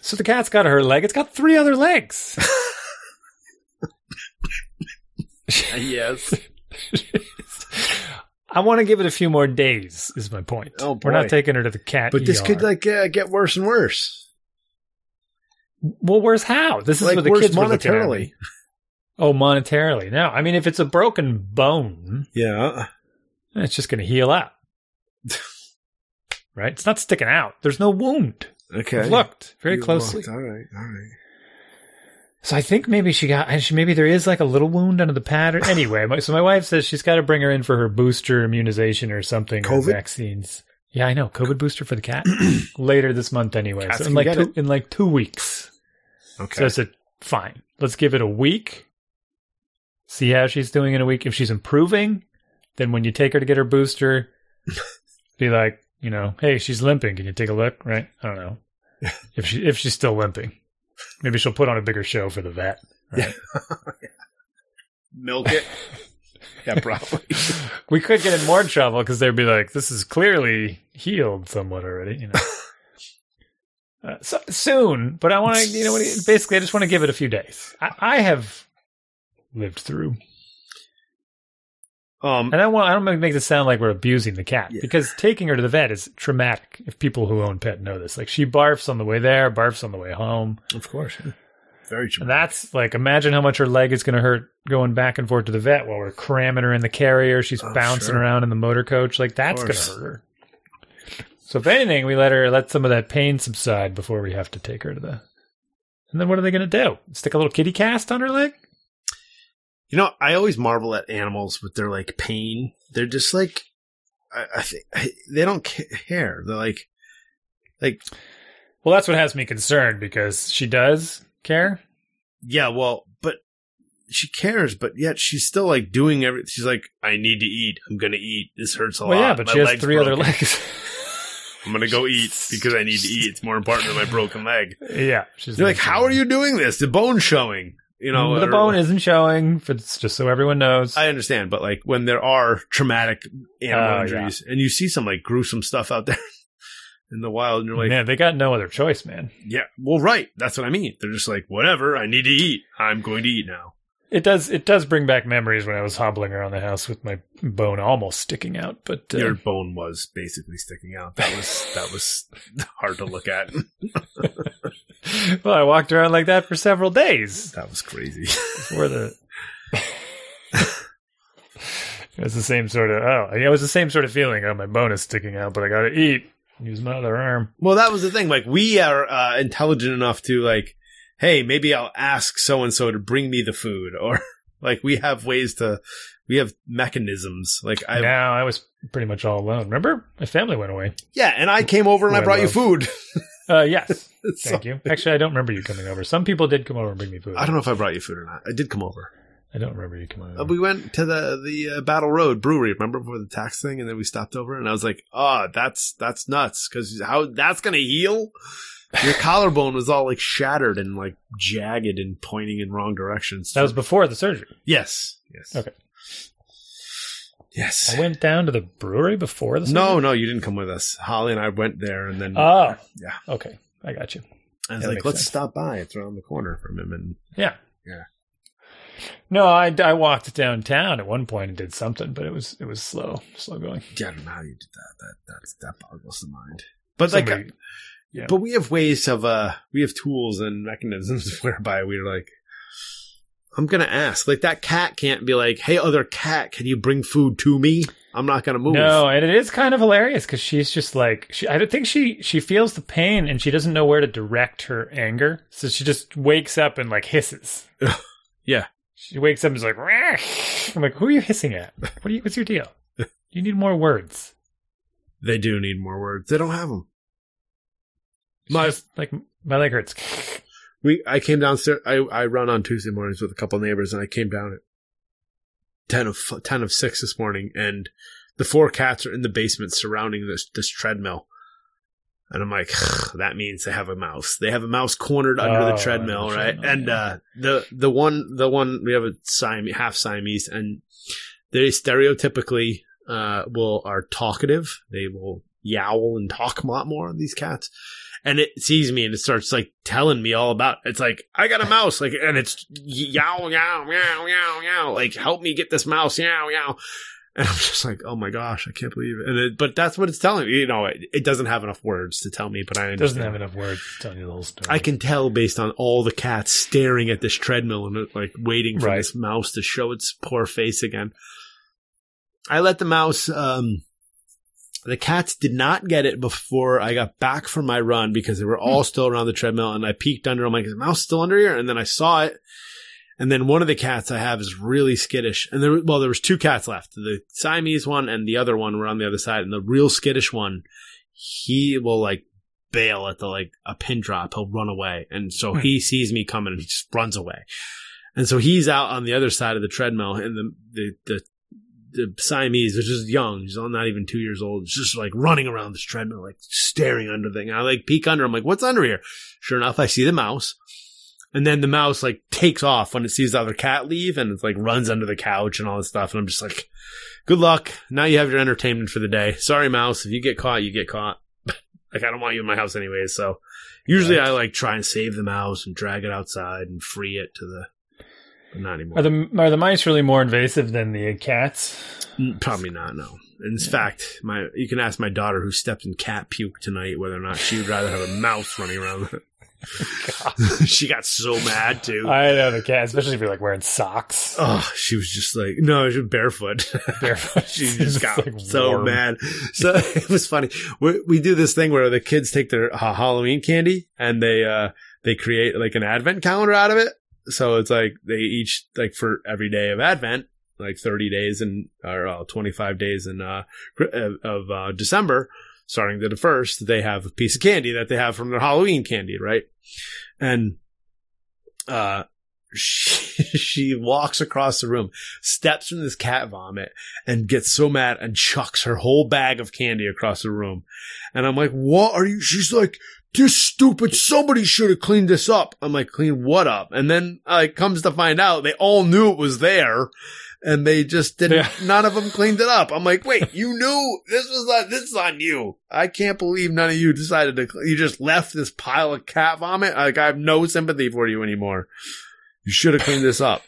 So the cat's got her leg. It's got three other legs. yes. I want to give it a few more days. Is my point. Oh, boy. We're not taking her to the cat. But this ER. could like uh, get worse and worse. well, where's how? This is like what the worse kids were looking at monetarily. Oh, monetarily. No, I mean if it's a broken bone, Yeah. it's just going to heal up. right? It's not sticking out. There's no wound. Okay. I've looked very You closely. looked. All right. All right. So I think maybe she got, and she, maybe there is like a little wound under the pad. Or, anyway, my, so my wife says she's got to bring her in for her booster immunization or something. or vaccines. Yeah, I know. COVID booster for the cat later this month anyway. Cats So in like two, in like two weeks. Okay. So I said, fine. Let's give it a week. See how she's doing in a week. If she's improving, then when you take her to get her booster, be like, you know, hey, she's limping. Can you take a look? Right? I don't know. if she if she's still limping, maybe she'll put on a bigger show for the vet. Right? Milk it. Yeah, probably. we could get in more trouble because they'd be like, "This is clearly healed somewhat already." You know. Uh, so, soon, but I want to, you know, basically, I just want to give it a few days. I, I have lived through, um, and I want. I don't make this sound like we're abusing the cat Yeah. because taking her to the vet is traumatic. If people who own pet know this, like she barfs on the way there, barfs on the way home, of course. yeah. Very true. and that's like imagine how much her leg is going to hurt going back and forth to the vet while we're cramming her in the carrier. She's Oh, bouncing sure. around in the motor coach. Like that's going to hurt her. So if anything, we let her let some of that pain subside before we have to take her to the. And then what are they going to do? Stick a little kitty cast on her leg? You know, I always marvel at animals with their like pain. They're just like, I, I think they don't care. They're like, like, Well, that's what has me concerned because she does care. yeah, well, but she cares, but yet she's still like doing everything. She's like, I need to eat. I'm gonna eat. This hurts a Well, lot. yeah, but My she has three other legs. I'm gonna go eat because I need to eat. It's more important than my broken leg. yeah, she's You're like, how are you doing this? The bone's showing. You know, the or- bone isn't showing. it's just so everyone knows. I understand, but like when there are traumatic animal Oh, injuries, and you see some like gruesome stuff out there in the wild, and you're like, man, they got no other choice, man. yeah, well, right. That's what I mean. They're just like, whatever. I need to eat. I'm going to eat now. It does. It does bring back memories when I was hobbling around the house with my bone almost sticking out. But uh, Your bone was basically sticking out. That was that was hard to look at. well, I walked around like that for several days That was crazy. before the. it was the same sort of. Oh, it was the same sort of feeling. Oh, my bone is sticking out, but I got to eat. Use my other arm. well, that was the thing. Like we are uh, intelligent enough to like, hey, maybe I'll ask so and so to bring me the food, or like we have ways to. We have mechanisms. Like I, now I was pretty much all alone. Remember, my family went away. yeah, and I came over and I brought you food. Uh, yes, So- thank you. Actually, I don't remember you coming over. Some people did come over and bring me food. I don't know if I brought you food or not. I did come over. I don't remember you coming over. Uh, we went to the the uh, Battle Road Brewery. Remember for the tax thing, and then we stopped over, and I was like, "Oh, that's that's nuts!" Because how that's gonna heal? Your collarbone was all like shattered and like jagged and pointing in wrong directions. that was before the surgery. yes, yes, Okay. yes. I went down to the brewery before the surgery. No, no, you didn't come with us. Holly and I went there, and then Oh, yeah, okay. I got you. I was that like, "Let's sense. stop by. It's around the corner from him." And Yeah. Yeah. No, I, I walked downtown at one point and did something, but it was it was slow, slow going. yeah, I don't know how you did that. That that's that boggles the mind. But like, Somebody- yeah. But we have ways of uh we have tools and mechanisms whereby we're like I'm gonna ask. Like that cat can't be like, Hey other cat, can you bring food to me? I'm not gonna move. No, and it is kind of hilarious because she's just like she. I don't think she she feels the pain and she doesn't know where to direct her anger, so she just wakes up and like hisses. Yeah. she wakes up and is like, "Rah!" I'm like, who are you hissing at? What are you? What's your deal? You need more words. They do need more words. They don't have them. My- like my leg hurts. We I came downstairs I, I run on Tuesday mornings with a couple neighbors and I came down at ten of ten of six this morning and the four cats are in the basement surrounding this this treadmill. And I'm like, that means they have a mouse. They have a mouse cornered under Oh, the treadmill, the right? treadmill, and yeah. uh, the the one the one we have a Siamese, half Siamese, and they stereotypically uh, will are talkative. They will yowl and talk a lot more. These cats, and it sees me and it starts like telling me all about. It's like I got a mouse, like, and it's yow yow yow yow yow, like help me get this mouse, yow yow. And I'm just like, oh my gosh, I can't believe it. And it, but that's what it's telling me. You know, it, it doesn't have enough words to tell me, but I It doesn't have enough words to tell you the whole story. I can tell based on all the cats staring at this treadmill and like waiting for Right. this mouse to show its poor face again. I let the mouse, um, the cats did not get it before I got back from my run because they were all still around the treadmill and I peeked under. I'm like, is the mouse still under here? And then I saw it. And then one of the cats I have is really skittish. And there, well, there was two cats left. The Siamese one and the other one were on the other side. And the real skittish one, he will like bail at the like a pin drop. He'll run away. And so Hmm. he sees me coming and he just runs away. And so he's out on the other side of the treadmill and the, the, the, the Siamese, which is young, he's not even two years old, is just like running around this treadmill, like staring under the thing. I like peek under. I'm like, what's under here? Sure enough, I see the mouse. And then the mouse like takes off when it sees the other cat leave and it's like runs under the couch and all this stuff. And I'm just like, good luck. Now you have your entertainment for the day. Sorry, mouse. If you get caught, you get caught. like I don't want you in my house anyway. So usually Right. I like try and save the mouse and drag it outside and free it to the, not anymore. Are the are the mice really more invasive than the cats? Mm, Probably not. No. In fact, my you can ask my daughter who stepped in cat puke tonight whether or not she would rather have a mouse running around. she got so mad too. I know the cat, especially if you're like wearing socks, oh, she was just like no, she was barefoot. barefoot. she It's just got like so warm. mad. So it was funny. We, we do this thing where the kids take their uh, Halloween candy and they uh they create like an advent calendar out of it. So it's like they each like for every day of Advent, like 30 days and or uh, 25 days in uh of- of uh, December, starting the first, they have a piece of candy that they have from their Halloween candy, right? And uh she, she walks across the room, steps in this cat vomit, and gets so mad and chucks her whole bag of candy across the room. And I'm like, what are you? She's like, this stupid, somebody should have cleaned this up. I'm like, clean what up? And then, like, comes to find out they all knew it was there and they just didn't, Yeah. none of them cleaned it up. I'm like, wait, you knew this was on, this is on you. I can't believe none of you decided to, you just left this pile of cat vomit. Like, I have no sympathy for you anymore. You should have cleaned this up.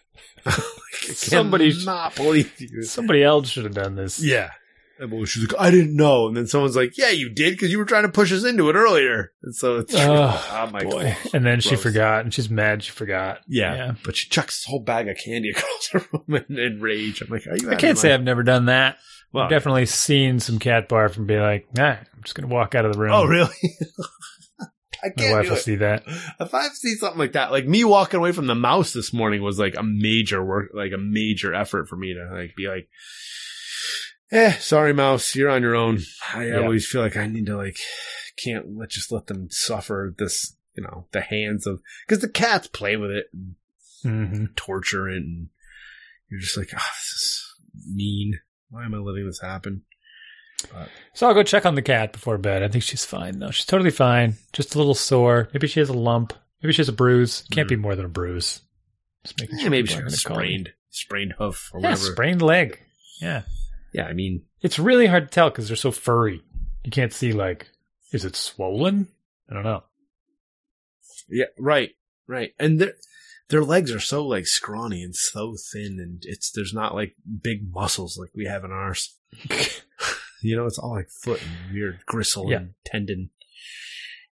Somebody- not believe you. Somebody else should have done this. Yeah. And well, she's like, I didn't know. And then someone's like, Yeah, you did because you were trying to push us into it earlier. And so it's Oh, oh my boy. god. And then she forgot, and she's mad she forgot. Yeah. Yeah. But she chucks this whole bag of candy across the room in, in rage. I'm like, Are you I can't say I've never done that. well, I've definitely seen some cat barf and be like, nah, I'm just going to walk out of the room. Oh, really? I My can't wife do will it. see that. If I see something like that, like me walking away from the mouse this morning was like a major work, like a major effort for me to like be like, eh, sorry, mouse, you're on your own. I Yeah. always feel like I need to like, can't let just let them suffer this, you know, the hands of, cause the cats play with it and hmm torture it and you're just like, oh, this is mean. Why am I letting this happen? So I'll go check on the cat before bed. I think she's fine, though. She's totally fine. Just a little sore. Maybe she has a lump. Maybe she has a bruise. Can't be more than a bruise. Just making Eh, sure maybe she people got aren't gonna call me. sprained, sprained hoof or Yeah, whatever. sprained leg. Yeah. Yeah, I mean, It's really hard to tell because they're so furry. You can't see, like, is it swollen? I don't know. Yeah, right, right. And their their legs are so like scrawny and so thin, and it's there's not like big muscles like we have in ours. you know, it's all like foot and weird gristle Yeah. and tendon.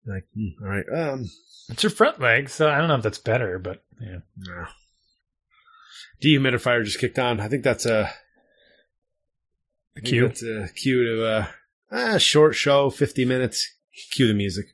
Like, hmm, all right, um, It's your front leg, so I don't know if that's better, but yeah. no. Dehumidifier just kicked on. I think that's a Cue. A cue to uh, a short show, fifty minutes. Cue the music.